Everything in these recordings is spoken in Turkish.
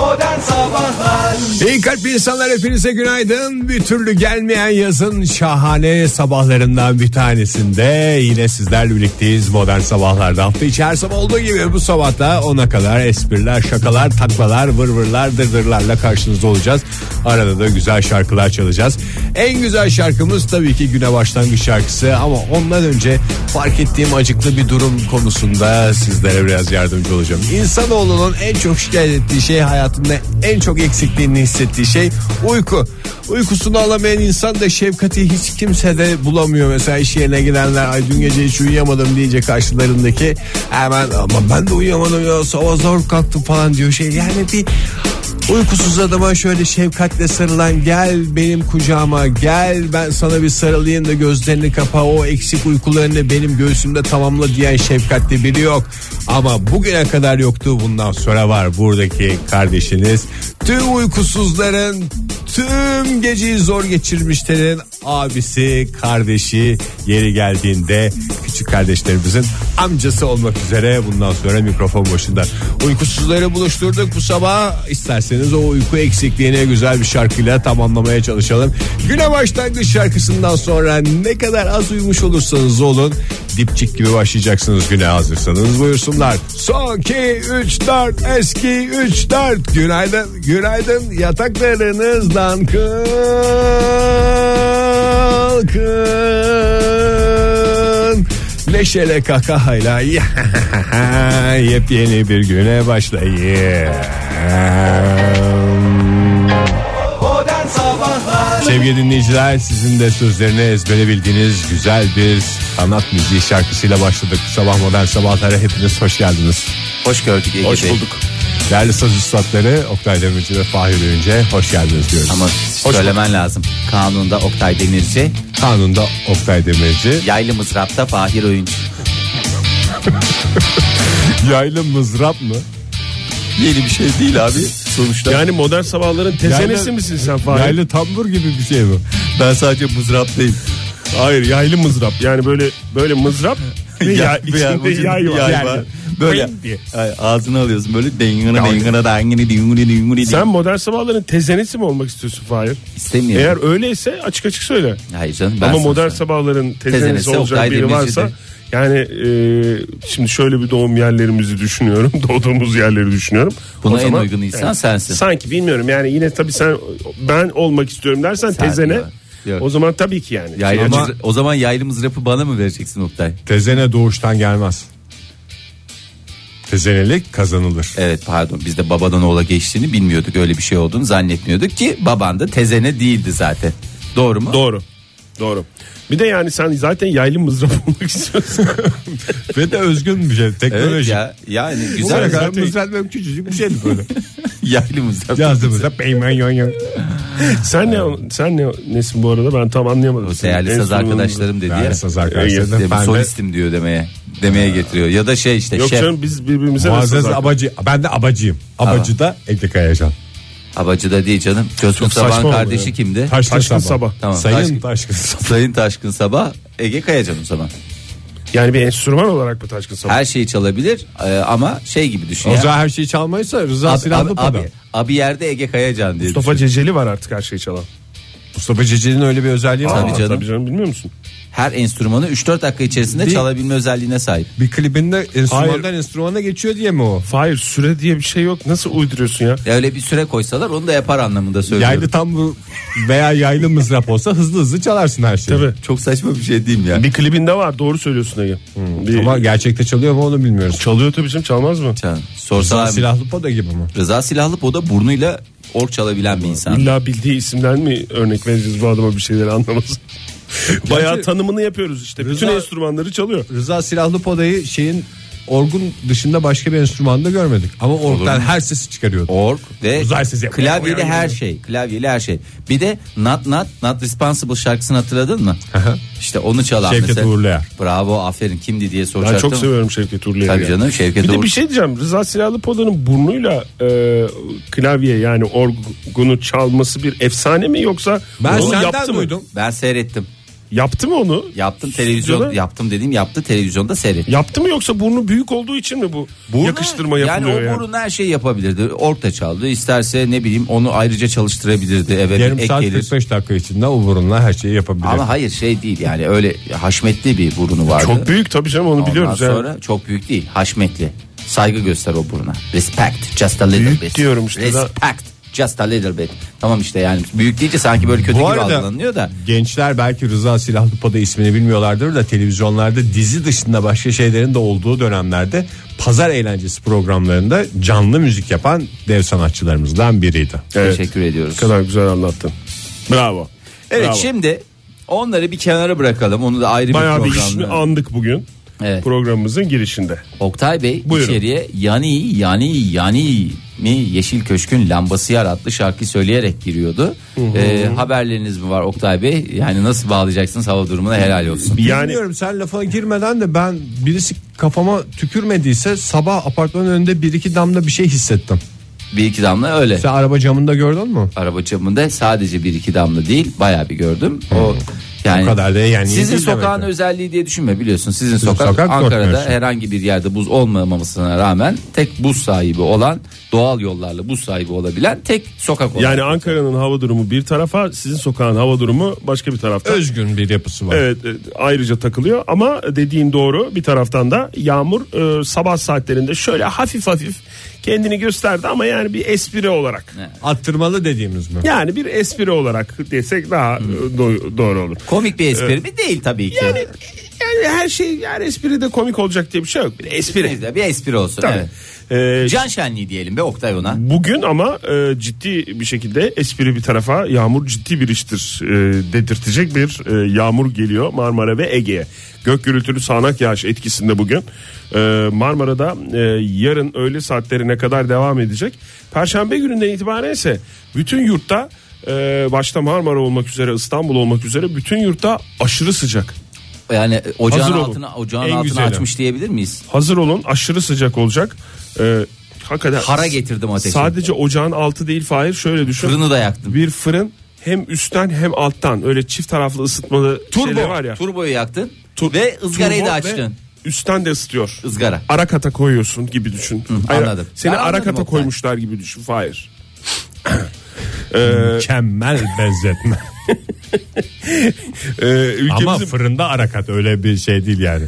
Modern Sabahlar İyi kalp insanlar hepinize günaydın. Bir türlü gelmeyen yazın şahane sabahlarından bir tanesinde yine sizlerle birlikteyiz modern sabahlarda. Hafta içi her sabah olduğu gibi bu sabahta ona kadar espriler, şakalar, taklalar, vırvırlar, dırdırlarla karşınızda olacağız. Arada da güzel şarkılar çalacağız. En güzel şarkımız tabii ki güne başlangıç şarkısı ama ondan önce fark ettiğim acıklı bir durum konusunda sizlere biraz yardımcı olacağım. İnsanoğlunun en çok şikayet ettiği şey hayatında en çok eksikliğini hissettiği şey uyku. Uykusunu alamayan insan da şefkati hiç kimse de bulamıyor. Mesela iş yerine gidenler ay dün gece hiç uyuyamadım diyecek karşılarındaki hemen ama ben de uyuyamadım ya sabah zor kalktım falan diyor şey. Yani bir Uykusuz adama şöyle şefkatle sarılan gel benim kucağıma gel ben sana bir sarılayım da gözlerini kapa o eksik uykularını benim göğsümde tamamla diyen şefkatli biri yok. Ama bugüne kadar yoktu bundan sonra var buradaki kardeşiniz. Tüm uykusuzların tüm geceyi zor geçirmişlerin abisi kardeşi yeri geldiğinde küçük kardeşlerimizin amcası olmak üzere bundan sonra mikrofon başında. Uykusuzları buluşturduk bu sabah isterseniz o uyku eksikliğine güzel bir şarkıyla tamamlamaya çalışalım. Güne başlangıç şarkısından sonra ne kadar az uyumuş olursanız olun dipçik gibi başlayacaksınız güne hazırsanız buyursunlar. Son 2 3 4 eski 3 4 günaydın günaydın yataklarınızdan kalkın. Neşele kakahayla yepyeni bir güne başlayın. Sevgili dinleyiciler sizin de sözlerini ezbere bildiğiniz güzel bir sanat müziği şarkısıyla başladık. Sabah modern sabahlara hepiniz hoş geldiniz. Hoş gördük Ege Hoş Bey. bulduk. Değerli söz üstadları Oktay Demirci ve Fahir Öğünce hoş geldiniz diyoruz. Ama söylemen lazım. Kanunda Oktay Demirci, Kanunda Oktay Demirci. yaylı mızrapta Fahir Öğünç. Yaylı mızrap mı? Yeni bir şey değil abi sonuçta. Yani modern sabahların tezenesi Yaylı- misin sen Fahir? Yaylı tambur gibi bir şey mi? Ben sadece mızrap değil. Hayır yaylı mızrap. Yani böyle böyle mızrap ve ya, içinde yay var. yay var. Böyle ay, ağzına alıyorsun böyle dengine dengine dengine dingine dingine Sen modern sabahların tezenesi mi olmak istiyorsun Fahir? istemiyorum. Eğer öyleyse açık açık söyle. Hayır canım ben Ama modern sabahların tezenesi, Tezenesi olacak biri varsa de. Yani e, şimdi şöyle bir doğum yerlerimizi düşünüyorum. Doğduğumuz yerleri düşünüyorum. Buna O en zaman- uygun insan sensin. Sanki bilmiyorum yani yine tabii sen ben olmak istiyorum dersen Sen tezene ya. Yok. o zaman tabii ki yani. Yaylı Ama- o zaman yaylı mızrapı bana mı vereceksin Oktay? Tezene doğuştan gelmez. Tezenelik kazanılır. Evet pardon biz de babadan oğula geçtiğini bilmiyorduk öyle bir şey olduğunu zannetmiyorduk ki baban da tezene değildi zaten. Doğru mu? Doğru. Doğru. Bir de yani sen zaten yaylı mızrap olmak istiyorsun. Ve de özgün bir şey. Evet Teknoloji. ya yani Bu güzel kadar zaten- mızrap benim küçücük bir şeydi böyle. yaylı mızrap. Yazdığımızda peymen yon yon. sen ne sen ne nesin bu arada ben tam anlayamadım. O değerli saz arkadaşlarım dedi ya. Yani saz arkadaşlarım. bu Ben de solistim diyor demeye. Demeye getiriyor. Ya da şey işte Yok şef. canım biz birbirimize Muazzez Abacı. Ben de abacıyım. Abacı da Ege Kayacan. Abacı da değil canım. Coşkun Çok saçma Sabah'ın oldu kardeşi ya. kimdi? Taşkın, Taşkın Sabah. Sabah. Tamam, Sayın Taşkın- Taşkın Sabah. Sayın Taşkın Sabah Ege Kayacan o zaman. Yani bir enstrüman olarak mı Taşkın Sabah? Her şeyi çalabilir e, ama şey gibi düşün zaman her şeyi çalmaysa Rıza Abi, Silahlı abi, abi, abi yerde Ege Kayacan diye Mustafa düşün. Ceceli var artık her şeyi çalan. Mustafa Ceceli'nin öyle bir özelliği var. Tabii canım. Tabii canım bilmiyor musun? Her enstrümanı 3-4 dakika içerisinde Bir- çalabilme özelliğine sahip. Bir klibinde enstrümandan Hayır. enstrümana geçiyor diye mi o? Hayır süre diye bir şey yok. Nasıl uyduruyorsun ya? Ya öyle bir süre koysalar onu da yapar anlamında söylüyorum. Yaylı tam bu veya yaylı mızrap olsa hızlı hızlı çalarsın her şeyi. Tabii. Çok saçma bir şey mi ya? Bir klibinde var doğru söylüyorsun Ege. Bir- Ama gerçekte çalıyor mu onu bilmiyoruz. çalıyor tabii canım çalmaz mı? Can, Rıza Sorsalar Silahlı Pada gibi mi? Rıza Silahlı o da burnuyla ork çalabilen bir insan. İlla bildiği isimden mi örnek vereceğiz bu adama bir şeyleri anlamasın? Bayağı tanımını yapıyoruz işte. Bütün Rıza- enstrümanları çalıyor. Rıza Silahlı Poda'yı şeyin orgun dışında başka bir enstrümanda görmedik. Ama orktan her sesi çıkarıyordu. Ork ve Uzay sesi yapıyor. her şey. Klavyeli her şey. Bir de Not Not Not Responsible şarkısını hatırladın mı? işte onu çalan Şevket mesela. Uğurluer. Bravo aferin kimdi diye Ben soracaktım. çok seviyorum Şevket Urlu'yu. Tabii canım Şevket Bir de Uğur- bir şey diyeceğim. Rıza Silahlı Poda'nın burnuyla e, klavye yani orgunu çalması bir efsane mi yoksa Ben onu senden yaptı mı? duydum. Ben seyrettim. Yaptı mı onu? Yaptım televizyon Stüdyoda? yaptım dediğim yaptı televizyonda seyret. Yaptı mı yoksa burnu büyük olduğu için mi bu Burnu- yakıştırma yapılıyor yani? yani? o burun her şeyi yapabilirdi. Orta çaldı. İsterse ne bileyim onu ayrıca çalıştırabilirdi. Eve Yarım ek saat gelir. 45 dakika içinde o burunla her şeyi yapabilir. Ama hayır şey değil yani öyle haşmetli bir burunu vardı. Çok büyük tabii canım onu Ondan biliyoruz yani. sonra çok büyük değil haşmetli. Saygı göster o buruna. Respect just a little Büyük bit. diyorum işte da- Respect just a little bit. Tamam işte yani büyük deyince sanki böyle kötü Bu gibi arada algılanıyor da. gençler belki Rıza Silahlıpada ismini bilmiyorlardır da televizyonlarda dizi dışında başka şeylerin de olduğu dönemlerde pazar eğlencesi programlarında canlı müzik yapan dev sanatçılarımızdan biriydi. Evet. Teşekkür ediyoruz. Ne kadar güzel anlattın. Bravo. Evet Bravo. şimdi onları bir kenara bırakalım. Onu da ayrı Bayağı bir bir ismi andık bugün. Evet. Programımızın girişinde. Oktay Bey Buyurun. içeriye yani yani yani mi Yeşil Köşk'ün lambası yer adlı şarkı söyleyerek giriyordu. Ee, haberleriniz mi var Oktay Bey? Yani nasıl bağlayacaksınız hava durumuna helal olsun. Yani Bilmiyorum sen lafa girmeden de ben birisi kafama tükürmediyse sabah apartmanın önünde bir iki damla bir şey hissettim. Bir iki damla öyle. Sen araba camında gördün mü? Araba camında sadece bir iki damla değil bayağı bir gördüm. O yani O kadar da yani sizin sokağın özelliği diye düşünme biliyorsun. Sizin sokak, sokak Ankara'da herhangi bir yerde buz olmamasına rağmen tek buz sahibi olan doğal yollarla buz sahibi olabilen tek sokak olan. yani Ankara'nın hava durumu bir tarafa, sizin sokağın hava durumu başka bir tarafta. Özgün bir yapısı var. Evet e, ayrıca takılıyor ama dediğin doğru bir taraftan da yağmur e, sabah saatlerinde şöyle hafif hafif kendini gösterdi ama yani bir espri olarak. Attırmalı dediğimiz mi? Yani bir espri olarak desek daha e, do- doğru olur. Komik bir espri mi değil tabii ki. Yani yani her şey her espri de komik olacak diye bir şey yok. Bir espri. Bir espri olsun. Tabii. Evet. Ee, Can şenliği diyelim be Oktay ona. Bugün ama e, ciddi bir şekilde espri bir tarafa yağmur ciddi bir iştir e, dedirtecek bir e, yağmur geliyor Marmara ve Ege'ye. Gök gürültülü sağanak yağış etkisinde bugün. E, Marmara'da e, yarın öğle saatlerine kadar devam edecek. Perşembe gününden itibaren ise bütün yurtta e, başta Marmara olmak üzere İstanbul olmak üzere bütün yurtta aşırı sıcak. Yani ocağın Hazır olun. altına ocağın En altına güzeli. açmış diyebilir miyiz? Hazır olun aşırı sıcak olacak. E, hakikaten Hara getirdim ateşi. sadece ocağın altı değil Fahir şöyle düşün. Fırını da yaktım. bir fırın hem üstten hem alttan öyle çift taraflı ısıtmalı şeyler var ya. Turboyu yaktın Tu- ve ızgarayı turbo da ve açtın. Üstten de ısıtıyor. Izgara. Ara kata koyuyorsun gibi düşün. Hayır, anladım. Seni Ben ara anladım kata Oktay. koymuşlar gibi düşün. Hayır. Mükemmel benzetme. Ee, ülkemizin Ama fırında arakat öyle bir şey değil yani.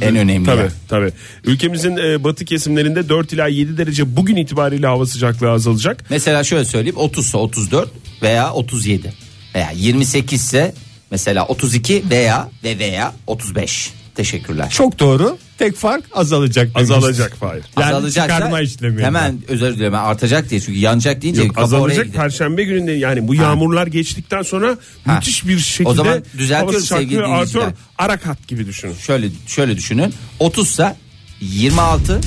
En önemli. Tabii yer. tabii. Ülkemizin e, batı kesimlerinde 4 ila 7 derece bugün itibariyle hava sıcaklığı azalacak. Mesela şöyle söyleyeyim 30 ise 34 veya 37 veya 28 ise mesela 32 veya ve veya 35. Teşekkürler. Çok doğru. Tek fark azalacak. demiştim. Azalacak Fahir. Yani Azalacaksa çıkarma işlemi. hemen özür dilerim artacak diye çünkü yanacak deyince Yok, kafa oraya azalacak perşembe gününde yani bu yağmurlar geçtikten sonra Ha. müthiş bir şekilde O zaman düzeltiyorum sıcaklığı sevgili artıyor. dinleyiciler. Arakat gibi düşünün. Şöyle şöyle düşünün 30 ise 26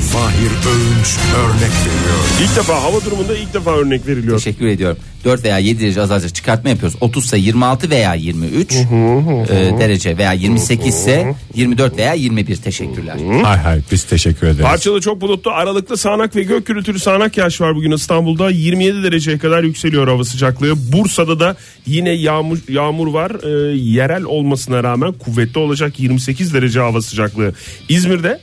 Fahir Öğünç örnek veriyor. İlk defa hava durumunda ilk defa örnek veriliyor. Teşekkür ediyorum. 4 veya 7 derece azalacak çıkartma yapıyoruz. 30 ise 26 veya 23 e, derece veya 28 ise 24 veya 21 teşekkürler. Hay hay biz teşekkür ederiz. Parçalı çok bulutlu aralıklı sağanak ve gök gürültülü sağanak yağış var bugün İstanbul'da 27 dereceye kadar yükseliyor hava sıcaklığı. Bursa'da da yine yağmur yağmur var. Ee, yerel olmasına rağmen kuvvetli olacak 28 derece hava sıcaklığı. İzmir'de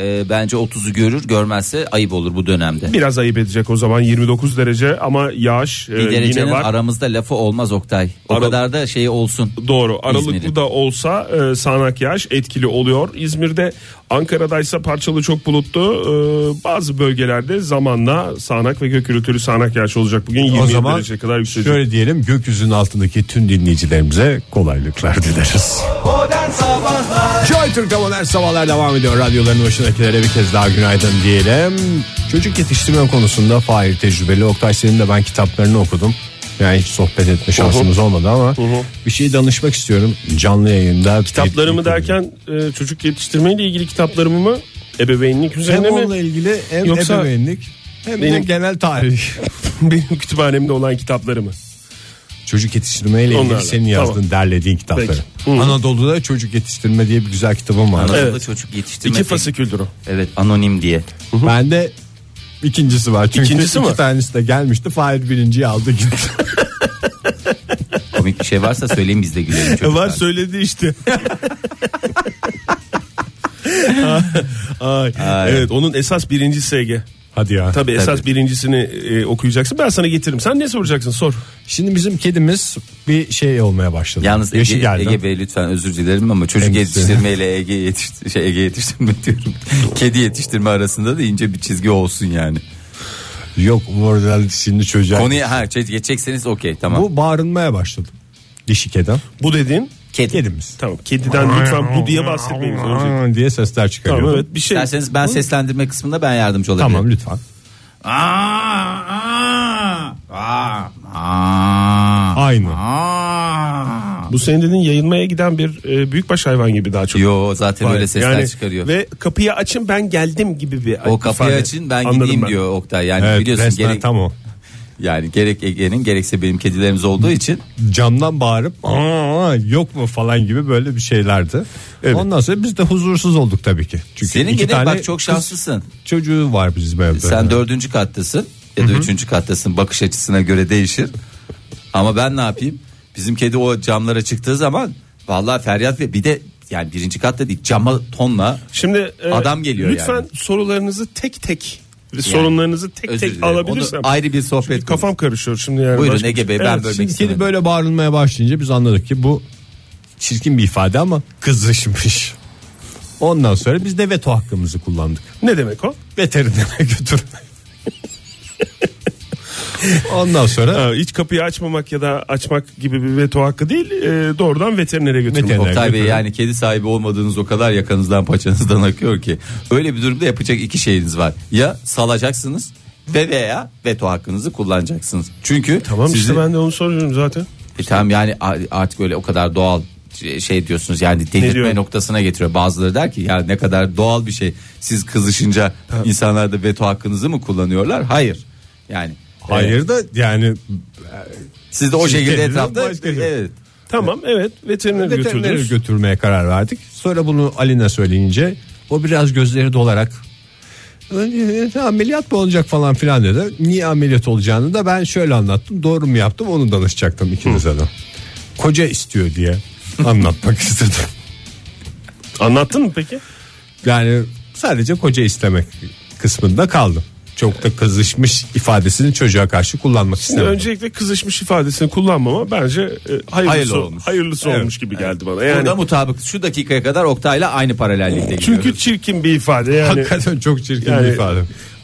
E, bence 30'u görür görmezse ayıp olur bu dönemde. biraz ayıp edecek o zaman 29 derece ama yağış e, Bir yine derecenin var. aramızda lafı olmaz Oktay. O Ara- kadar da şey olsun. Doğru aralıklı İzmir'in. da olsa e, sağanak yağış etkili oluyor. İzmir'de Ankara'daysa parçalı çok bulutlu e, bazı bölgelerde zamanla sağanak ve gök gürültülü sağanak yağış olacak bugün 27 o zaman dereceye kadar yükselecek. şöyle diyelim gökyüzünün altındaki tüm dinleyicilerimize kolaylıklar dileriz. Joy Türk'te modern sabahlar devam ediyor. Radyoların başındakilere bir kez daha günaydın diyelim. Çocuk yetiştirme konusunda Fahir tecrübeli. Oktay senin de ben kitaplarını okudum. Yani hiç sohbet etme şansımız olmadı ama bir şey danışmak istiyorum. Canlı yayında. Kitaplarımı derken e, çocuk yetiştirmeyle ilgili kitaplarımı mı? Ebeveynlik hem üzerine mi? onunla ilgili hem Yoksa ebeveynlik hem de benim- genel tarih. Benim kütüphanemde olan kitaplarımı. çocuk yetiştirmeyle ilgili Onlarla. senin yazdığın Tamam. derlediğin kitapları. Anadolu'da çocuk yetiştirme diye bir güzel kitabım var. Anadolu'da Evet. çocuk yetiştirme. İki fasiküldür o. Evet anonim diye. Bende ikincisi var. Çünkü İkincisi iki mi? tanesi de gelmişti. Fahir birinciyi aldı gitti. Komik bir şey varsa söyleyin biz de gülelim çocuklar. Var söyledi işte. Ay, Ay. Evet onun esas birincisi Ege. Hadi ya. Tabii esas birincisini e, okuyacaksın. Ben sana getiririm. Sen ne soracaksın sor. Şimdi bizim kedimiz bir şey olmaya başladı. Yalnız Yaşı Ege, geldi. Ege Bey lütfen özür dilerim ama çocuk Kendisi. yetiştirmeyle Ege yetiştir şey Ege yetiştirme diyorum. Kedi yetiştirme arasında da ince bir çizgi olsun yani. Yok orada şimdi çocuğa. Konuya ha geçecekseniz okey tamam. Bu bağırmaya başladı. Dişi kedi. Bu dediğin Kedi. Kedimiz. tamam kediden lütfen bu diye bahsetmeyin. Önce. Diye sesler çıkarıyor. Tamam evet bir şey. İsterseniz ben seslendirme kısmında ben yardımcı olabilirim. Tamam lütfen. Aa, aa, aa, aa, Aynı. aa. Bu senin dediğin yayılmaya giden bir e, büyükbaş hayvan gibi daha çok. Yo zaten öyle sesler Yani çıkarıyor. Ve kapıyı açın ben geldim gibi bir o kapıyı ifade. açın ben Anladım gideyim ben. diyor Oktay. Yani Evet biliyorsun resmen gerek, tam o. yani gerek Ege'nin gerekse benim kedilerimiz olduğu için Camdan bağırıp Aa, yok mu falan gibi böyle bir şeylerdi. Evet. Ondan sonra biz de huzursuz olduk tabii ki. Çünkü senin iki gene tane bak çok kız şanslısın. çocuğu var bizim evde. Sen dördüncü kattasın ya da üçüncü kattasın bakış açısına göre değişir. Ama ben ne yapayım? Bizim kedi o camlara çıktığı zaman vallahi feryat ve bir de yani birinci katta değil cama tonla Şimdi e, Adam geliyor lütfen yani. sorularınızı tek tek sorunlarınızı tek özür tek dilerim. alabilirsem. Onu ayrı bir sohbet Kafam karışıyor şimdi yani. Buyurun Başka- Ege Bey ben Evet, bölmek istemedim. böyle bağırılmaya başlayınca biz anladık ki bu çirkin bir ifade ama kızışmış. Ondan sonra biz de veto hakkımızı kullandık. Ne demek o? Veterinere götürmek. Ondan sonra Ha, hiç kapıyı açmamak ya da açmak gibi bir veto hakkı değil e, doğrudan veterinere götürmek. Veteriner. Oktay Bey yani kedi sahibi olmadığınız o kadar yakanızdan paçanızdan akıyor ki öyle bir durumda yapacak iki şeyiniz var. Ya salacaksınız ve veya veto hakkınızı kullanacaksınız. Çünkü Tamam sizi- işte ben de onu soruyorum zaten. E tamam yani a- artık öyle o kadar doğal şey diyorsunuz yani delirtme diyorum? noktasına getiriyor. Bazıları der ki ya ne kadar doğal bir şey. Siz kızışınca insanlar da veto hakkınızı mı kullanıyorlar? Hayır. Yani hayır da yani siz de o şekilde etrafta evet. Tamam evet veterinere götürdünüz. götürmeye karar verdik. Sonra bunu Aline söyleyince o biraz gözleri dolarak "Önce ameliyat mı olacak falan filan dedi. Niye ameliyat olacağını da ben şöyle anlattım. Doğru mu yaptım onu danışacaktım ikinize de. Koca istiyor diye anlatmak istedim. Anlattın mı peki? Yani sadece koca istemek kısmında kaldım. Çok da kızışmış ifadesini çocuğa karşı kullanmak istemedim. öncelikle kızışmış ifadesini kullanmama bence e, hayırlısı, Hayırlı olmuş. hayırlısı Evet. olmuş gibi geldi bana. Yani, Burada mutabık şu dakikaya kadar Oktay'la aynı paralellikte gidiyoruz. çünkü çirkin bir ifade yani. Hakikaten çok çirkin Yani- bir ifade.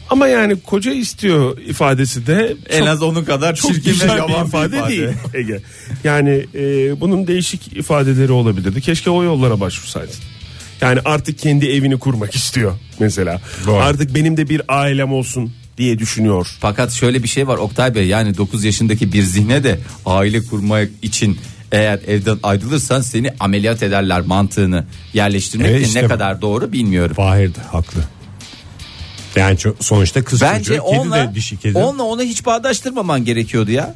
Ama yani koca istiyor ifadesi de en çok, az onun kadar çok çirkin ve güzel yavan bir ifade, değil Ege. Yani e, bunun değişik ifadeleri olabilirdi. Keşke o yollara başvursaydın. Yani artık kendi evini kurmak istiyor mesela. Doğru. Artık benim de bir ailem olsun diye düşünüyor. Fakat şöyle bir şey var Oktay Bey yani 9 yaşındaki bir zihne de aile kurmak için eğer evden ayrılırsan seni ameliyat ederler mantığını yerleştirmek Evet de işte ne bu. kadar doğru bilmiyorum. Fahir de haklı. Yani sonuçta kız Bence çocuğu, kedi onunla, de dişi kedi. onunla onu hiç bağdaştırmaman gerekiyordu ya.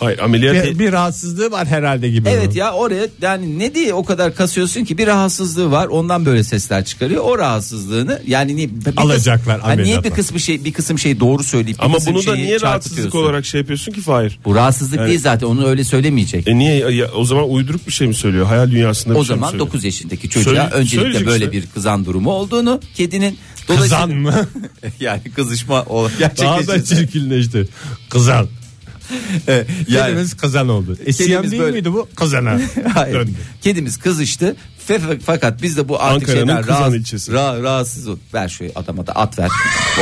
Hayır ameliyat bir, bir rahatsızlığı var herhalde gibi. Evet ya oraya yani ne diye o kadar kasıyorsun ki bir rahatsızlığı var ondan böyle sesler çıkarıyor. O rahatsızlığını yani niye, bir Alacaklar Hani niye bir kısmı şey bir kısım şey doğru söyleyip bir ama kısım bunu da niye rahatsızlık olarak şey yapıyorsun ki Fahir? Bu rahatsızlık Yani- değil zaten onu öyle söylemeyecek. E niye ya, o zaman uyduruk bir şey mi söylüyor? Hayal dünyasında bir o şey mi zaman söylüyor? 9 yaşındaki çocuğa Söyle- öncelikle böyle işte. bir kızan durumu olduğunu kedinin Kızan mı? yani kızışma o Daha da gerçekleşti. çirkinleşti. Kızan. Yani, Kedimiz kızan oldu. Kedimiz değil böyle- miydi bu? Hayır. Döndü. Kedimiz kızıştı. Fakat biz de bu artık Kızan rahatsız, ilçesi. ra- rahatsız ol. Ver şu adama da at ver.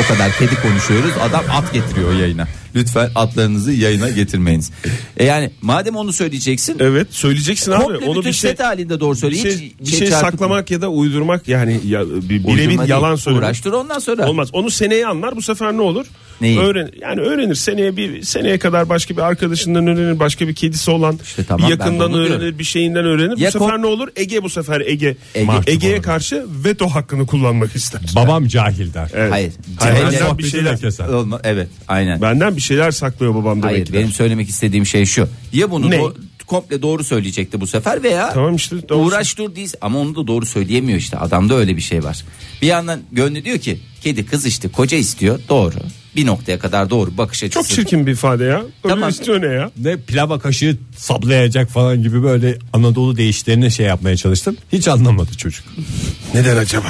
o kadar kedi konuşuyoruz. Adam at getiriyor yayına. Lütfen atlarınızı yayına getirmeyiniz. E yani madem onu söyleyeceksin. Evet söyleyeceksin abi. Onu bir şey halinde doğru söyle. bir Hiç şey, bir şey çarpıtma. saklamak ya da uydurmak yani ya, bir, birebir yalan söylemek. Uğraştır ondan sonra. Olmaz. Onu seneye anlar. Bu sefer ne olur? Neyi? Öğren yani öğrenir. Seneye bir seneye kadar başka bir arkadaşından öğrenir, başka bir kedisi olan İşte tamam, bir yakından öğrenir, diyorum. bir şeyinden öğrenir. Ya bu sefer kom- ne olur? Ege bu sefer Ege, Ege. Ege'ye karşı veto hakkını kullanmak ister. Babam cahil der. Evet. Hayır. Hayır, Cahil- benden bir şeyler keser. Olma- Evet aynen. benden bir şeyler saklıyor babam demek Hayır ki. benim söylemek istediğim şey şu. Ya bunu Ne? do- komple doğru söyleyecekti bu sefer veya Tamam işte, doğru uğraş dur değil ama onu da doğru söyleyemiyor işte. Adamda öyle bir şey var. Bir yandan gönlü diyor ki kedi kız işte koca istiyor doğru. Bir noktaya kadar doğru bakış açısı. Çok çirkin bir ifade ya. Öyle Tamam. istiyor ne ya? Ne pilava kaşığı saplayacak falan gibi böyle Anadolu deyişlerini şey yapmaya çalıştım. Hiç anlamadı çocuk. Neden acaba?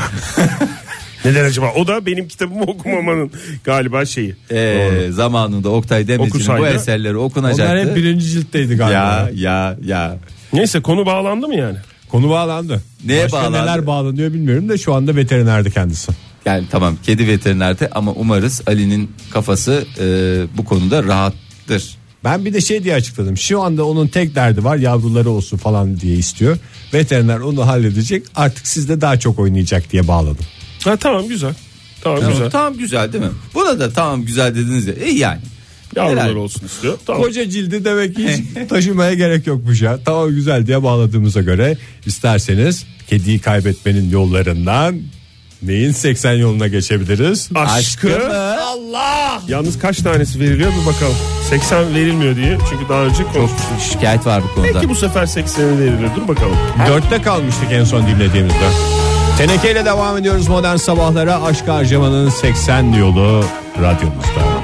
Neden acaba? O da benim kitabımı okumamanın galiba şeyi. Ee, zamanında Oktay Demirci'nin bu eserleri Onlar okunacaktı. hep birinci ciltteydi galiba. Ya ya ya. Neyse konu bağlandı mı yani? Konu bağlandı. Neye Başka bağlandı? neler bağlanıyor bilmiyorum da şu anda veterinerdi kendisi. Yani tamam kedi veterinerde ama umarız Ali'nin kafası e, bu konuda rahattır. Ben bir de şey diye açıkladım. Şu anda onun tek derdi var yavruları olsun falan diye istiyor. Veteriner onu halledecek artık sizde daha çok oynayacak diye bağladım. Ha tamam güzel. Tamam, Tamam güzel. tamam güzel değil mi? Buna da tamam güzel dediniz ya. İyi yani. Yavrular Helal. olsun istiyor. Tamam. Koca cildi demek ki hiç taşımaya gerek yokmuş ya. Tamam güzel diye bağladığımıza göre isterseniz kediyi kaybetmenin yollarından neyin 80 yoluna geçebiliriz? Aşkı. Allah! Yalnız kaç tanesi veriliyor bir bakalım. 80 verilmiyor diye. Çünkü daha önce konuşmuştuk. Şikayet var bu konuda. Belki bu sefer 80'i verilir. Dur bakalım. Dörtte kalmıştık en son dinlediğimizde. Tenekeyle devam ediyoruz modern sabahlara. Aşk harcamanın 80 yolu radyomuzda.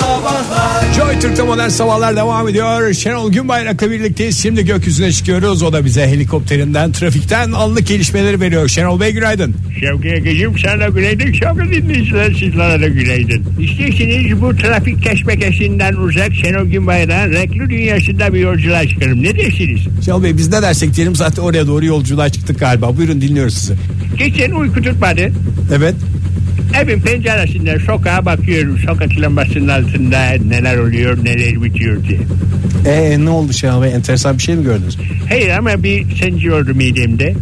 Sabahlar Joy Türk'te modern sabahlar devam ediyor. Şenol Günbayrak'la birlikteyiz. Şimdi gökyüzüne çıkıyoruz. O da bize helikopterinden, trafikten anlık gelişmeleri veriyor. Şenol Bey günaydın. Şevki Egeciğim sana günaydın. Şevki dinleyiciler sizlere de günaydın. İsterseniz bu trafik keşmekeşinden uzak Şenol Günbayrak'ın renkli dünyasında bir yolculuğa çıkalım. Ne dersiniz? Şenol Bey biz ne dersek diyelim zaten oraya doğru yolculuğa çıktık galiba. Buyurun dinliyoruz sizi. Geçen uyku tutmadı. Evet. Evin penceresinden sokağa bakıyorum. Sokak lambasının altında neler oluyor neler bitiyor diye. Ee ne oldu Şenol Bey? Enteresan bir şey mi gördünüz? Hayır ama bir sancıyordu midemde.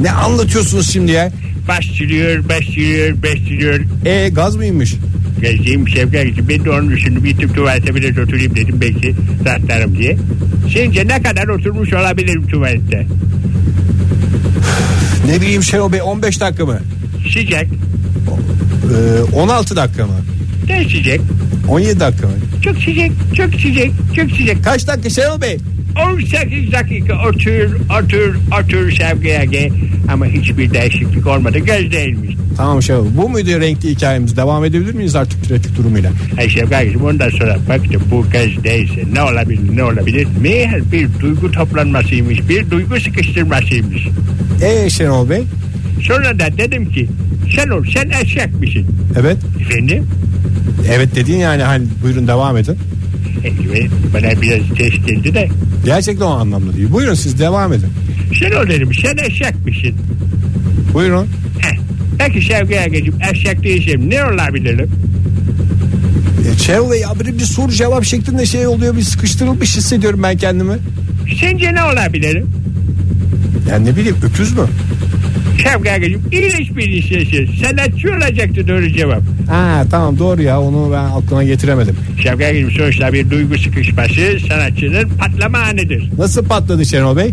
Ne anlatıyorsunuz şimdi ya? Bastırıyor, bastırıyor, bastırıyor. Ee gaz mıymış? Gezdiğim Egeciğim ben de onun düşündüm. Gittim tuvalete biraz oturayım dedim belki rahatlarım diye. Sence ne kadar oturmuş olabilirim tuvalette? Ne bileyim Şenol Bey 15 dakika mı? Sıcak, Ee, 16 dakika mı? ne sıcak? 17 dakika mı? Çok sıcak, çok sıcak, çok sıcak. Kaç dakika Şenol Bey? 18 dakika otur, otur, otur Şevki Ege. Ama hiçbir değişiklik olmadı. Göz değilmiş. Tamam Şenol Bu muydu renkli hikayemiz? Devam edebilir miyiz artık trafik durumuyla? Ay Şevki Ege'cim ondan sonra baktım bu göz değilse ne olabilir, ne olabilir? Meğer bir duygu toplanmasıymış, bir duygu sıkıştırmasıymış. Ee Şenol Bey? Sonra da dedim ki, Şenol sen eşek misin? Evet. Efendim? Evet dedin yani hani buyurun devam edin. Evet, bana biraz test geldi de. Gerçekten o anlamda değil. Buyurun siz devam edin. Şenol dedim sen eşek misin? Buyurun. Heh. Peki Şevki Ege'cim eşek değilsem ne olabilirim? E, Bey ya böyle bir soru cevap şeklinde şey oluyor. Bir sıkıştırılmış hissediyorum ben kendimi. Sence ne olabilirim? Yani ne bileyim öküz mü? Ege'cim ilginç bir işlesin. Sanatçı olacaktı doğru cevap. Ha tamam doğru ya onu ben aklıma getiremedim. Ege'cim sonuçta bir duygu sıkışması sanatçının patlama anıdır. Nasıl patladı Şenol Bey?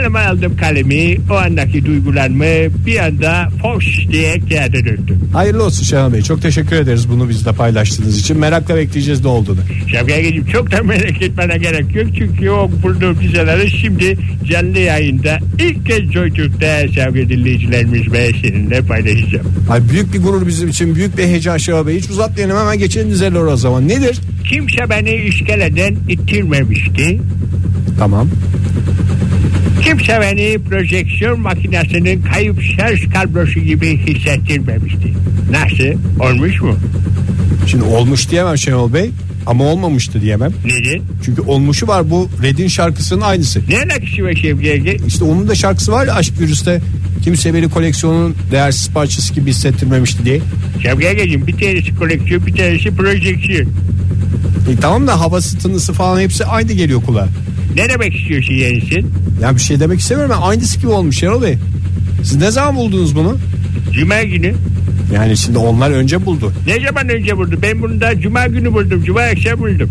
Elime aldım kalemi o andaki duygularımı bir anda foş diye kağıda döktüm. Hayırlı olsun Şenol Bey. Çok teşekkür ederiz bunu bizle paylaştığınız için. Merakla bekleyeceğiz ne olduğunu. Şevki Ege'cim çok da merak etmene gerek yok. Çünkü o bulduğum dizeleri şimdi canlı yayında ilk kez JoyTürk'te sevgili dinleyicilerimiz ve seninle paylaşacağım. Ay büyük bir gurur bizim için. Büyük bir heyecan Şenol Bey. Hiç uzatmayalım hemen geçelim dizeler o zaman. Nedir? Kimse beni iskeleden ittirmemişti. Tamam. Kimse beni projeksiyon makinesinin kayıp şarj kablosu gibi hissettirmemişti. Nasıl? Olmuş mu? Şimdi olmuş diyemem Şenol Bey. Ama olmamıştı diyemem. Neden? Çünkü olmuşu var bu Red'in şarkısının aynısı. Ne alakası var Şevki Ege? İşte onun da şarkısı var ya Aşk Virüs'te kimse beni koleksiyonun değersiz parçası gibi hissettirmemişti diye. Şevki Ege'cim bir tanesi koleksiyon bir tanesi projeksiyon. E, tamam da havası tınısı falan hepsi aynı geliyor kulağa. Ne demek istiyorsun yani sen? Yani bir şey demek istemiyorum ama aynısı gibi olmuş Şenol Bey. Siz ne zaman buldunuz bunu? Cuma günü. Yani şimdi onlar önce buldu. Ne zaman önce buldu? Ben bunu da cuma günü buldum. Cuma akşam buldum.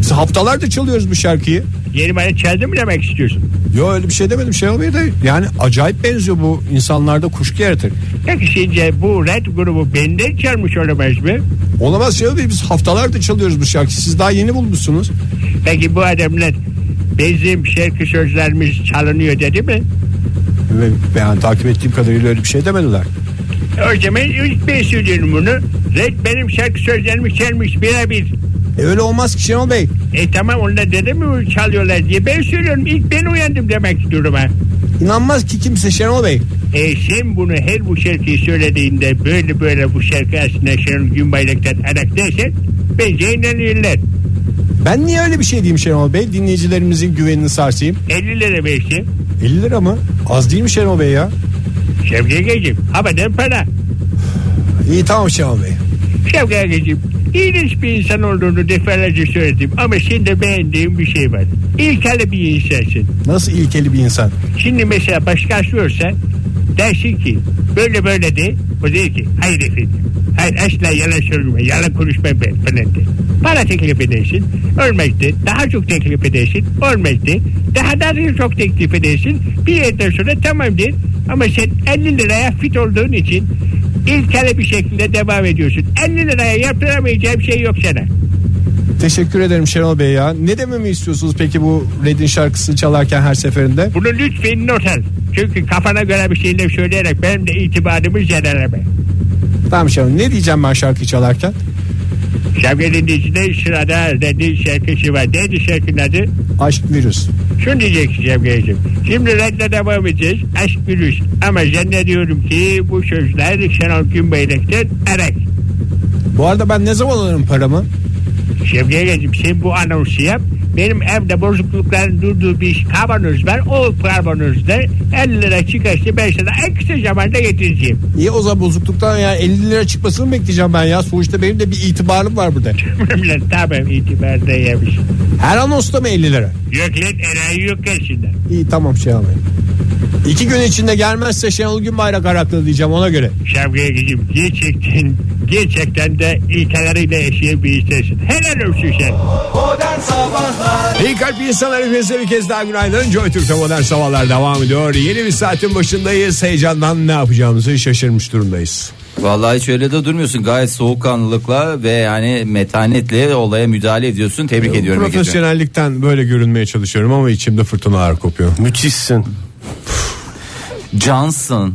Biz haftalardır çalıyoruz bu şarkıyı. Yeni bana çaldı mı demek istiyorsun? Yo öyle bir şey demedim Şenol Bey de yani acayip benziyor bu insanlarda kuşku yaratır. Peki sence bu red grubu benden çalmış olamaz mı? Olamaz Şenol Bey biz haftalardır çalıyoruz bu şarkıyı. Siz daha yeni bulmuşsunuz. Peki bu adamlar bizim şarkı sözlerimiz çalınıyor dedi mi? Yani takip ettiğim kadarıyla öyle bir şey demediler. O zaman ben söylüyorum bunu. Red benim şarkı sözlerimi çalmış birebir. E öyle olmaz ki Şenol Bey. E tamam onlar dedim mi çalıyorlar diye ben söylüyorum ilk ben uyandım demek duruma. İnanmaz ki kimse Şenol Bey. E sen bunu her bu şarkıyı söylediğinde böyle böyle bu şarkı aslında Şenol Günbayrak'tan arak dersen bence inanıyorlar. Ben niye öyle bir şey diyeyim Şenol Bey? Dinleyicilerimizin güvenini sarsayım. 50 lira versin. 50 lira mı? Az değil mi Şenol Bey ya? Şevki Egeciğim havadan para. İyi tamam Şenol Bey. Şevki Egeciğim iğrenç bir insan olduğunu defalarca söyledim ama sende beğendiğim bir şey var. İlkeli bir insansın. Nasıl ilkeli bir insan? Şimdi mesela başkası olsa dersin ki böyle böyle de o der ki hayır efendim hayır asla yalan söyleme yalan konuşma ben falan de. Para teklif edersin olmazdı daha çok teklif edersin olmazdı daha da çok teklif edersin bir yerden sonra tamam der ama sen 50 liraya fit olduğun için ilkeli bir şekilde devam ediyorsun 50 liraya yaptıramayacağım şey yok sana. Teşekkür ederim Şenol Bey ya. Ne dememi istiyorsunuz peki bu Red'in şarkısını çalarken her seferinde? Bunu lütfen not al. Çünkü kafana göre bir şeyler söyleyerek benim de itibarımı zedeleme. Tamam Şenol ne diyeceğim ben şarkıyı çalarken? Şevket dinleyicide sırada dedi şarkısı var. Neydi şarkının adı? Aşk virüs. Şunu diyeceksin Şevket'ciğim. Şimdi redle devam edeceğiz. Aşk virüs. Ama zannediyorum ki bu sözler Şenol Günbayrak'tan erek. Bu arada ben ne zaman alırım paramı? Şevket'ciğim sen bu anonsu yap. Benim evde bozuklukların durduğu bir kavanoz var. O kavanozda 50 lira çıkarsa ben sana en kısa zamanda getireceğim. İyi o zaman bozukluktan yani 50 lira çıkmasını bekleyeceğim ben ya? Sonuçta benim de bir itibarım var burada. Tamam itibarda yemiş. Her anonsta mı 50 lira? Yok lan enayi yok karşında. İyi tamam Şenol Bey. İki gün içinde gelmezse Şenol Günbayrak araklı diyeceğim ona göre. Şevket'ciğim gerçekten gerçekten de ilkeleriyle yaşayan bir insansın. Helal olsun sen. İyi kalp insanlar hepinize bir kez daha günaydın. Joy Türk'te modern sabahlar devam ediyor. Yeni bir saatin başındayız. Heyecandan ne yapacağımızı şaşırmış durumdayız. Vallahi hiç öyle de durmuyorsun. Gayet soğukkanlılıkla ve yani metanetle olaya müdahale ediyorsun. Tebrik ediyorum. Ege'ciğim. Profesyonellikten böyle görünmeye çalışıyorum ama içimde fırtınalar kopuyor. Müthişsin. Johnson.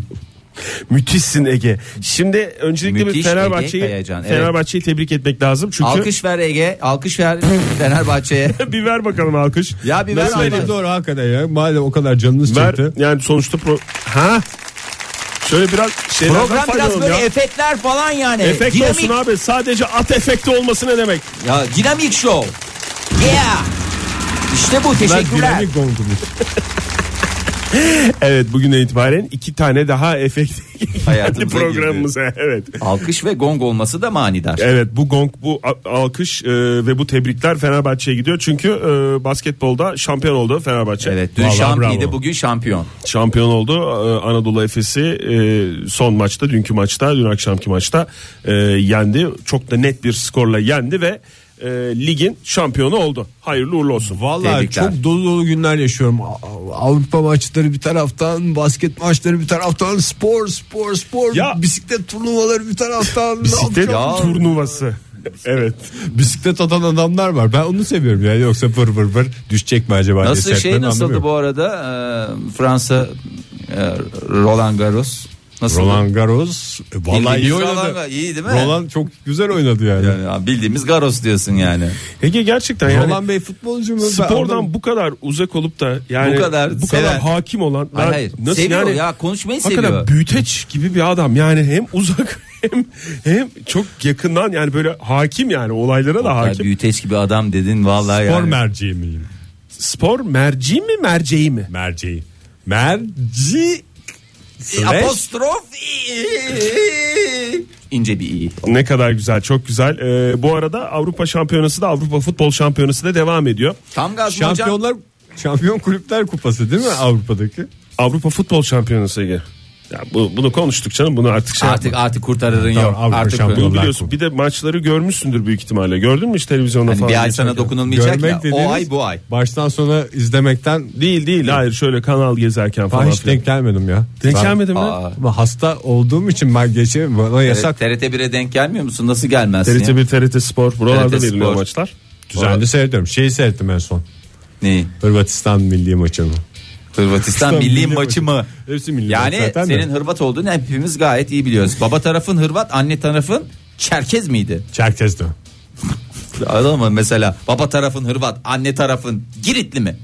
Müthişsin Ege. Şimdi öncelikle Müthiş bir Ege Fenerbahçe'yi Kayacan, evet. Fenerbahçe'yi tebrik etmek lazım. Çünkü Alkış ver Ege. Alkış ver Fenerbahçe'ye. bir ver bakalım alkış. Ya bir ver Nasıl Ege. Ege? Doğru hakikaten ya. Madem o kadar canınız Ver çekti. yani sonuçta pro... Ha? Şöyle biraz şeylerden Program biraz böyle ya. efektler falan yani. Efekt dinamik. olsun abi. Sadece at efekti olması ne demek? Ya dinamik show. Yeah. İşte bu Ben teşekkürler. dinamik oldum. Evet bugünden itibaren iki tane daha efekt geldi programımıza. Evet. Alkış ve gong olması da manidar. Evet bu gong bu alkış e, ve bu tebrikler Fenerbahçe'ye gidiyor. Çünkü e, basketbolda şampiyon oldu Fenerbahçe. Evet dün şampiyondu bugün şampiyon. Şampiyon oldu. Ee, Anadolu Efes'i e, son maçta, dünkü maçta, dün akşamki maçta e, yendi. Çok da net bir skorla yendi ve e, ligin şampiyonu oldu. Hayırlı uğurlu olsun. Vallahi Tebrikler. çok dolu dolu günler yaşıyorum. Avrupa maçları bir taraftan, basket maçları bir taraftan, spor, spor, spor, Ya. bisiklet turnuvaları bir taraftan. Bisiklet yapacağım? turnuvası. Evet. Bisiklet atan adamlar var. Ben onu seviyorum yani yoksa fır fır fır düşecek mi acaba? Nasıl şey nasıldı bu arada? Ee, Fransa e, Roland Garros. Nasıl? Roland Garros e, vallahi iyi oynadı. Roland iyi değil mi? Roland çok güzel oynadı yani. Yani, ya bildiğimiz Garros diyorsun yani. Ege gerçekten yani Roland Bey futbolcu mu? Spordan bu kadar uzak olup da yani Bu kadar bu kadar hakim olan Hayır, ben hayır. nasıl Seviyor yani ya konuşmayı hakikaten seviyor. büyüteç gibi bir adam yani hem uzak hem hem çok yakından yani böyle hakim yani olaylara da hakim. büyüteç gibi adam dedin vallahi Spor yani. merceği miyim? Spor merci mi merceği mi? Merceği. Merci slash Apostrof ince bir iyi. Ne kadar güzel çok güzel. Ee, bu arada Avrupa Şampiyonası da Avrupa Futbol Şampiyonası da devam ediyor. Tam gaz mı hocam? Şampiyonlar Şampiyon Kulüpler Kupası değil mi Avrupa'daki? Avrupa Futbol Şampiyonası Ege. Ya bu, bunu konuştuk canım bunu artık şey Artık yapma. artık kurtarırın Tamam, yok. Avrupa Artık şampiyonu. Bunu biliyorsun. Bir de maçları görmüşsündür büyük ihtimalle. Gördün mü hiç televizyonda Hani falan? bir ay sana geçerken? dokunulmayacak Görmek ya. dediğiniz O ay bu ay. Baştan sona izlemekten Değil değil hayır şöyle kanal gezerken ben falan. hiç filan. denk gelmedim ya. Denk Ben- gelmedin mi? Aa, Ama hasta olduğum için ben geçeyim bana yasak. TRT 1'e denk gelmiyor musun? Nasıl gelmezsin TRT ya? 1 TRT Spor buralarda TRT veriliyor Spor. maçlar. Düzenli seyrediyorum. Şeyi seyrettim en son. Neyi? Hırvatistan milli maçını. Hırvatistan milli maçı mı? Hepsi milli Yani maç zaten de. senin Hırvat olduğunu hepimiz gayet iyi biliyoruz. Baba tarafın Hırvat, anne tarafın Çerkez miydi? Çerkez'de. Adamın mesela baba tarafın Hırvat, anne tarafın Giritli mi?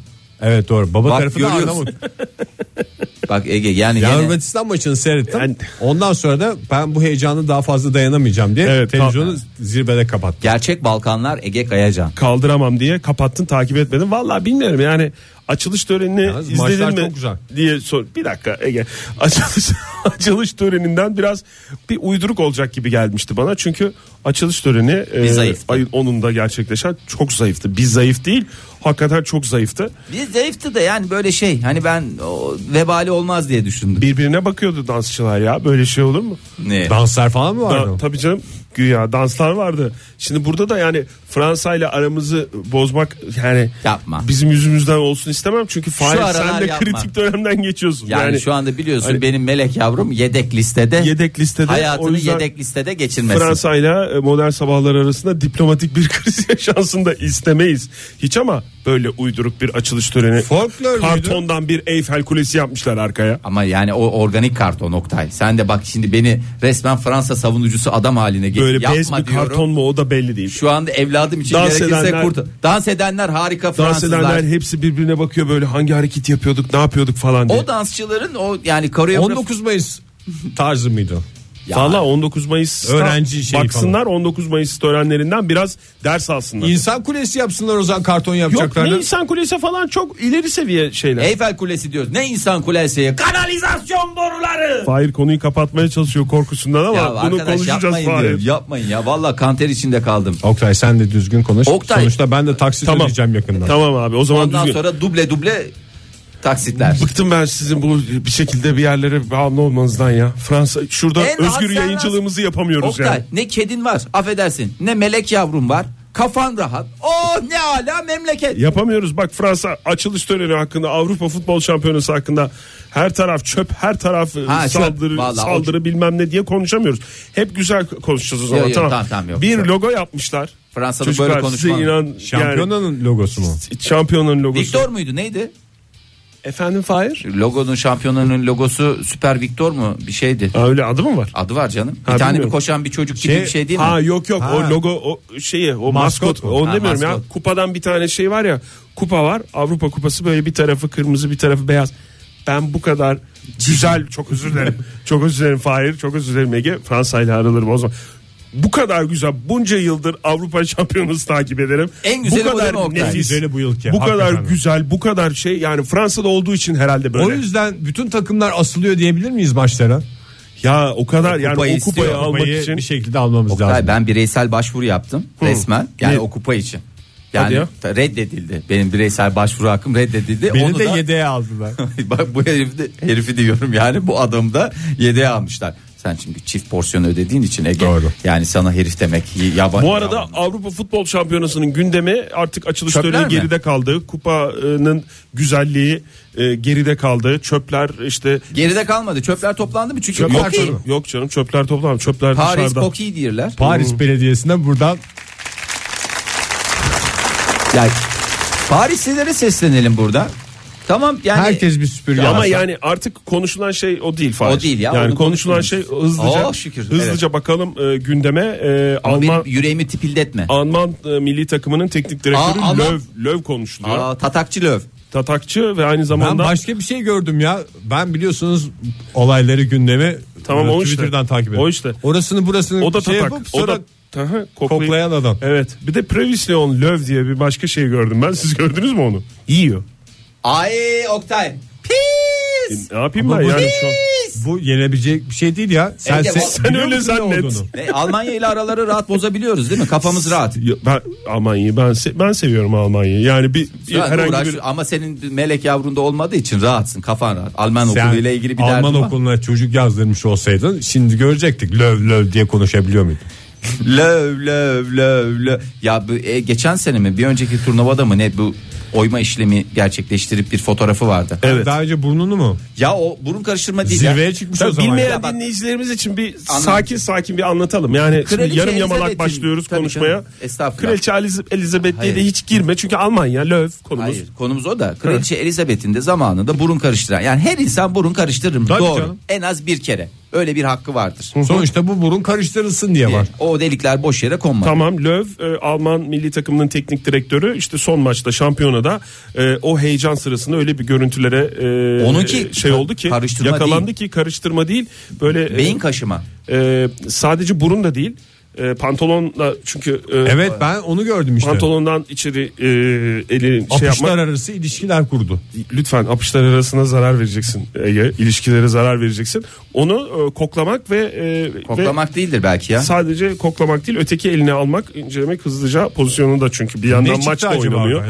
Evet doğru. Baba Bak, tarafı da. Arnavut. Bak Ege yani Ya gene- Hırvatistan maçını seyrettim. Yani- Ondan sonra da ben bu heyecanı daha fazla dayanamayacağım diye Evet, televizyonu zirvede kapattım. gerçek Balkanlar Ege Kayacan. kaldıramam diye kapattın takip etmedim. Vallahi bilmiyorum yani açılış törenini Yalnız izledin mi çok güzel. diye sor. Bir dakika Ege. Açılış açılış töreninden biraz bir uyduruk olacak gibi gelmişti bana. Çünkü açılış töreni e, zayıftı. ayın 10'unda gerçekleşen çok zayıftı. Biz zayıf değil. Hakikaten çok zayıftı. Bir zayıftı da yani böyle şey hani ben o, vebali olmaz diye düşündüm. Birbirine bakıyordu dansçılar ya. Böyle şey olur mu? Ne? Danslar falan mı vardı? Da, tabii canım güya danslar vardı. Şimdi burada da yani Fransa ile aramızı bozmak yani Yapma. bizim yüzümüzden olsun istemem. Çünkü Fahir sen de yapma. kritik dönemden geçiyorsun. yani, şu anda biliyorsun hani- benim melek yavrum yedek listede. Yedek listede, Hayatını yedek listede geçirmesin. Fransa ile modern sabahlar arasında diplomatik bir kriz yaşansın da istemeyiz. Hiç ama böyle uyduruk bir açılış töreni. Folklor muydu? Kartondan bir Eyfel Kulesi yapmışlar arkaya. Ama yani o organik karton Oktay. Sen de bak şimdi beni resmen Fransa savunucusu adam haline getir. Böyle bez Yapma bir diyorum. karton mu o da belli değil. Şu anda evladım için Dans gerekirse edenler- kurt. Dans edenler harika Dans Fransızlar. edenler hepsi birbirine bakıyor böyle hangi hareket yapıyorduk ne yapıyorduk falan diye. O dansçıların o yani koreografi 19 Mayıs tarzı mıydı? Ya, Valla 19 Mayıs Öğrenci şeyi baksınlar 19 Mayıs törenlerinden biraz ders alsınlar. İnsan kulesi yapsınlar o zaman karton Yok yapacaklar. ne insan kulesi falan çok ileri seviye şeyler. Eyfel Kulesi diyoruz. Ne insan kulesi? Kanalizasyon boruları. Fahir konuyu kapatmaya çalışıyor korkusundan ama Ya bunu arkadaş konuşacağız yapmayın Fahir. diyorum. Yapmayın ya. Valla kanter içinde kaldım. Oktay sen de düzgün konuş. Oktay. Sonuçta ben de taksit Tamam. ödeyeceğim yakında. Tamam abi o zaman Ondan düzgün. sonra duble duble taksitler. Bıktım ben sizin bu bir şekilde bir yerlere bağımlı olmanızdan ya. Fransa şurada En rahat özgür sen yayıncılığımızı yapamıyoruz Oktay yani. ne kedin var affedersin ne melek yavrum var kafan rahat oh ne ala memleket Yapamıyoruz. Bak Fransa açılış töreni hakkında Avrupa Futbol Şampiyonası hakkında her taraf çöp, her taraf e, Ha, çöp. saldırı, Vallahi saldırı bilmem ne diye konuşamıyoruz. Hep güzel konuşacağız o zaman. Yok, yok, tamam. tamam, tamam, yok. bir Yok. logo yapmışlar. Fransa'da Çocuklar böyle size konuşma. inan yani Şampiyonanın logosu mu? şampiyonun logosu. Victor muydu neydi? Efendim Fahir? Logonun şampiyonanın logosu Süper Victor mu bir şeydi. Ha, Öyle adı mı var? Adı var canım. Ha, bir tane bilmiyorum. bir koşan bir çocuk gibi Şey- bir şey değil mi? Ha yok yok Ha. o logo o şeyi o Maskot maskot, onu Ha, demiyorum ya. maskot. Kupadan bir tane şey var ya. Kupa var. Avrupa Kupası böyle bir tarafı kırmızı bir tarafı beyaz. Ben bu kadar güzel çok özür dilerim. çok özür dilerim Fahir. Çok özür dilerim Ege. Fransa ile aralarım o zaman. Bu kadar güzel bunca yıldır Avrupa Şampiyonası takip ederim. En güzeli bu bu kadar mi Oktay? nefis. Güzeli bu yılki, Bu kadar hakikaten. güzel, bu kadar şey yani Fransa'da olduğu için herhalde böyle. O yüzden bütün takımlar asılıyor diyebilir miyiz maçlara? ya o kadar yani kupayı o kupayı istiyor. almak Kupayı için bir şekilde almamız Oktay, lazım. ben bireysel başvuru yaptım resmen. Yani Ne? o kupa için. Yani ya. reddedildi. Benim bireysel başvuru hakkım reddedildi. Beni Onu de da- yedeğe aldılar. Bak bu herifi, de, herifi diyorum yani bu adamı da yedeğe almışlar. Sen çünkü çift porsiyon ödediğin için Ege. Doğru. Yani sana herif demek yabancı. Bu arada Avrupa Futbol Şampiyonası'nın gündemi artık açılış Çöpler töreni mi? geride kaldı. Kupanın güzelliği e, geride kaldı. Çöpler işte geride kalmadı. Çöpler toplandı mı? Çünkü yok canım, yok canım çöpler toplam çöpler Paris dışarıda. koki diyorlar. Paris Belediyesi'ne buradan Yani Parislilere seslenelim burada. Tamam yani herkes bir süpürge Ama yani artık konuşulan şey o değil Fahir. O değil ya, Yani onu konuşulan şey hızlıca Oh, şükür, hızlıca bakalım e, gündeme e, Ama Alman benim yüreğimi tipildetme. Alman e, milli takımının teknik direktörü Aa, Löw Löw konuşuluyor. Aa, tatakçı löv. Tatakçı ve aynı Ben zamanda başka bir şey gördüm ya. Ben biliyorsunuz olayları gündemi Tamam, e, o işte. Twitter'dan takip ediyorum. O işte. Orasını burasını o da şey tatak. yapıp o sonra da Aha, koklayıp- koklayan adam. Evet. Bir de Prevision Löw diye bir başka şey gördüm ben. Siz gördünüz mü onu? Yiyor. Ay Oktay. Pis. Ne yapayım Ama ben bu yani şu an? Bu yenebilecek bir şey değil ya. Sen, se- sen biliyor öyle ne zannet. olduğunu? E, Almanya ile araları rahat bozabiliyoruz değil mi? Kafamız rahat. Ya Ben Almanya'yı ben se- ben seviyorum Almanya'yı. Yani bir, bir Ya herhangi uğraş- bir Ama senin melek yavrunda olmadığı için rahatsın kafan rahat. Alman Sen okuluyla ilgili bir Alman derdin var. okuluna çocuk yazdırmış olsaydın şimdi görecektik löv löv diye konuşabiliyor muydun? Löv löv löv löv. Ya bu, e, geçen sene mi bir önceki turnuvada mı ne bu oyma işlemi gerçekleştirip bir fotoğrafı vardı. Evet. Daha önce burnunu mu? Ya o burun karıştırma değil Zirveye ya. çıkmış o Tabii zaman. bilmeyen Ya bak- dinleyicilerimiz için bir Anladım. sakin sakin bir anlatalım. Yani şimdi Kraliçe yarım yamalak başlıyoruz Tabii konuşmaya. canım. Estağfurullah. Kraliçe Eliz- Elizabeth diye de hiç girme. Çünkü Almanya Löw konumuz. Hayır konumuz o da Kraliçe Elizabeth'in de zamanında burun karıştıran yani her insan burun karıştırır mı? Doğru canım. en az bir kere Öyle bir hakkı vardır. Sonuçta bu burun karıştırılsın diye var. O delikler boş yere konmadı. Tamam Löw e, Alman milli takımının teknik direktörü işte son maçta şampiyonada e, o heyecan sırasında öyle bir görüntülere e, Onunki şey oldu ki karıştırma yakalandı değil. ki karıştırma değil böyle e, Beyin kaşıma. e, sadece burun da değil e, pantolonla çünkü e, Evet ben onu gördüm işte. pantolondan içeri e, eli şey Apışlar yapmak arası ilişkiler kurdu. lütfen apışlar arasına zarar vereceksin Ege ilişkilere zarar vereceksin onu e, koklamak ve e, Koklamak değildir belki ve ya. sadece koklamak değil öteki eline almak incelemek hızlıca pozisyonunda çünkü bir yandan çıktı maç da acaba oynanıyor.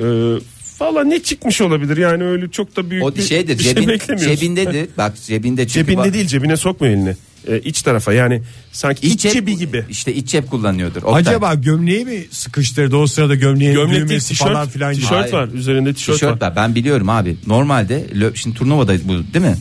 Ee, Valla ne çıkmış olabilir yani öyle çok da büyük O bir, şeydir bir şey cebin, beklemiyorsun. cebindedir. Bak cebinde çünkü Cebinde bak- değil cebine sokma elini. Ee, iç tarafa yani sanki iç, cep- cebi gibi. İşte iç cep kullanıyordur. Oktay. Acaba gömleği mi sıkıştırdı o sırada gömleğin Gömlek düğmesi tişört, falan filan gibi. tişört var üzerinde tişört, tişört var. var. Ben biliyorum abi. Normalde şimdi turnuvada bu değil mi?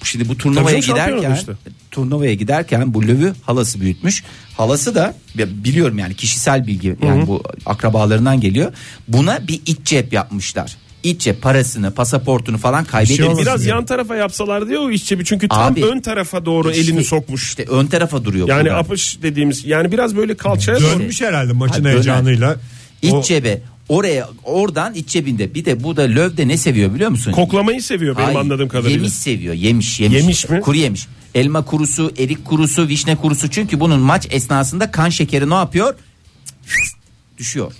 Bu Şimdi bu turnuvaya Tabii giderken işte. turnuvaya giderken bu lövü halası büyütmüş. Halası da biliyorum yani kişisel bilgi yani bu akrabalarından geliyor. Buna bir iç cep yapmışlar. İç cep parasını, pasaportunu falan kaybederiz. olmasın Biraz ya. yan tarafa yapsalar diye o iç cebi çünkü tam Abi, ön tarafa doğru İşte- elini sokmuş. İşte ön tarafa duruyor. yani apış dediğimiz yani biraz böyle kalçaya doğru. Dönmüş herhalde maçın Ha, heyecanıyla. İç O- cebe oraya oradan iç cebinde bir de bu da löv de ne seviyor biliyor musun? Koklamayı seviyor benim Hayır, anladığım kadarıyla. Yemiş seviyor yemiş yemiş. Yemiş mi? Kuru yemiş. Elma kurusu, erik kurusu, vişne kurusu çünkü bunun maç esnasında kan şekeri ne yapıyor? Düşüyor.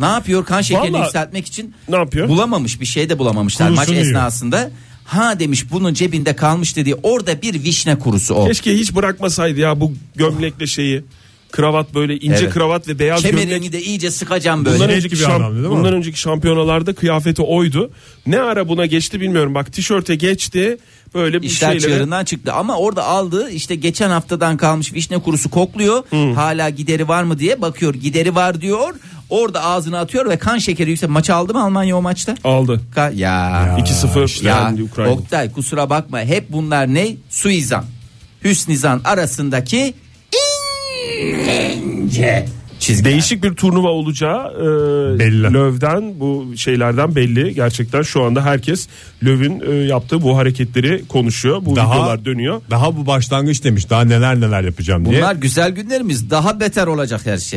Ne yapıyor kan şekerini Vallahi- yükseltmek için? Ne yapıyor? Bulamamış bir şey de bulamamışlar Kurusunu maç yiyor. esnasında. Ha demiş bunun cebinde kalmış dediği orada bir vişne kurusu o. Keşke hiç bırakmasaydı ya bu gömlekle şeyi. Kravat böyle ince Evet. kravat ve beyaz gömlek. Kemerini de iyice sıkacağım böyle. Bundan önceki, şamp- adamdı bundan önceki şampiyonalarda kıyafeti oydu. Ne ara buna geçti bilmiyorum. Bak tişörte geçti. Böyle bir İşler şeyle. çığırından çıktı ama orada aldığı işte geçen haftadan kalmış vişne kurusu kokluyor. Hala gideri var mı diye bakıyor. Gideri var diyor. Orada ağzına atıyor ve kan şekeri yüksek. Maçı aldı mı Almanya o maçta? aldı. Ka- ya. 2-0 Ya yendi Ukrayna. Oktay kusura bakma hep bunlar ne? Suizan. Hüsnizan arasındaki ince çizgiler. Değişik bir turnuva olacağı e, Belli. Löv'den bu şeylerden belli. Gerçekten şu anda herkes Löv'ün e, yaptığı bu hareketleri konuşuyor. Bu Daha- videolar dönüyor. Daha bu başlangıç demiş. Daha neler neler yapacağım diye. Bunlar güzel günlerimiz daha beter olacak her şey.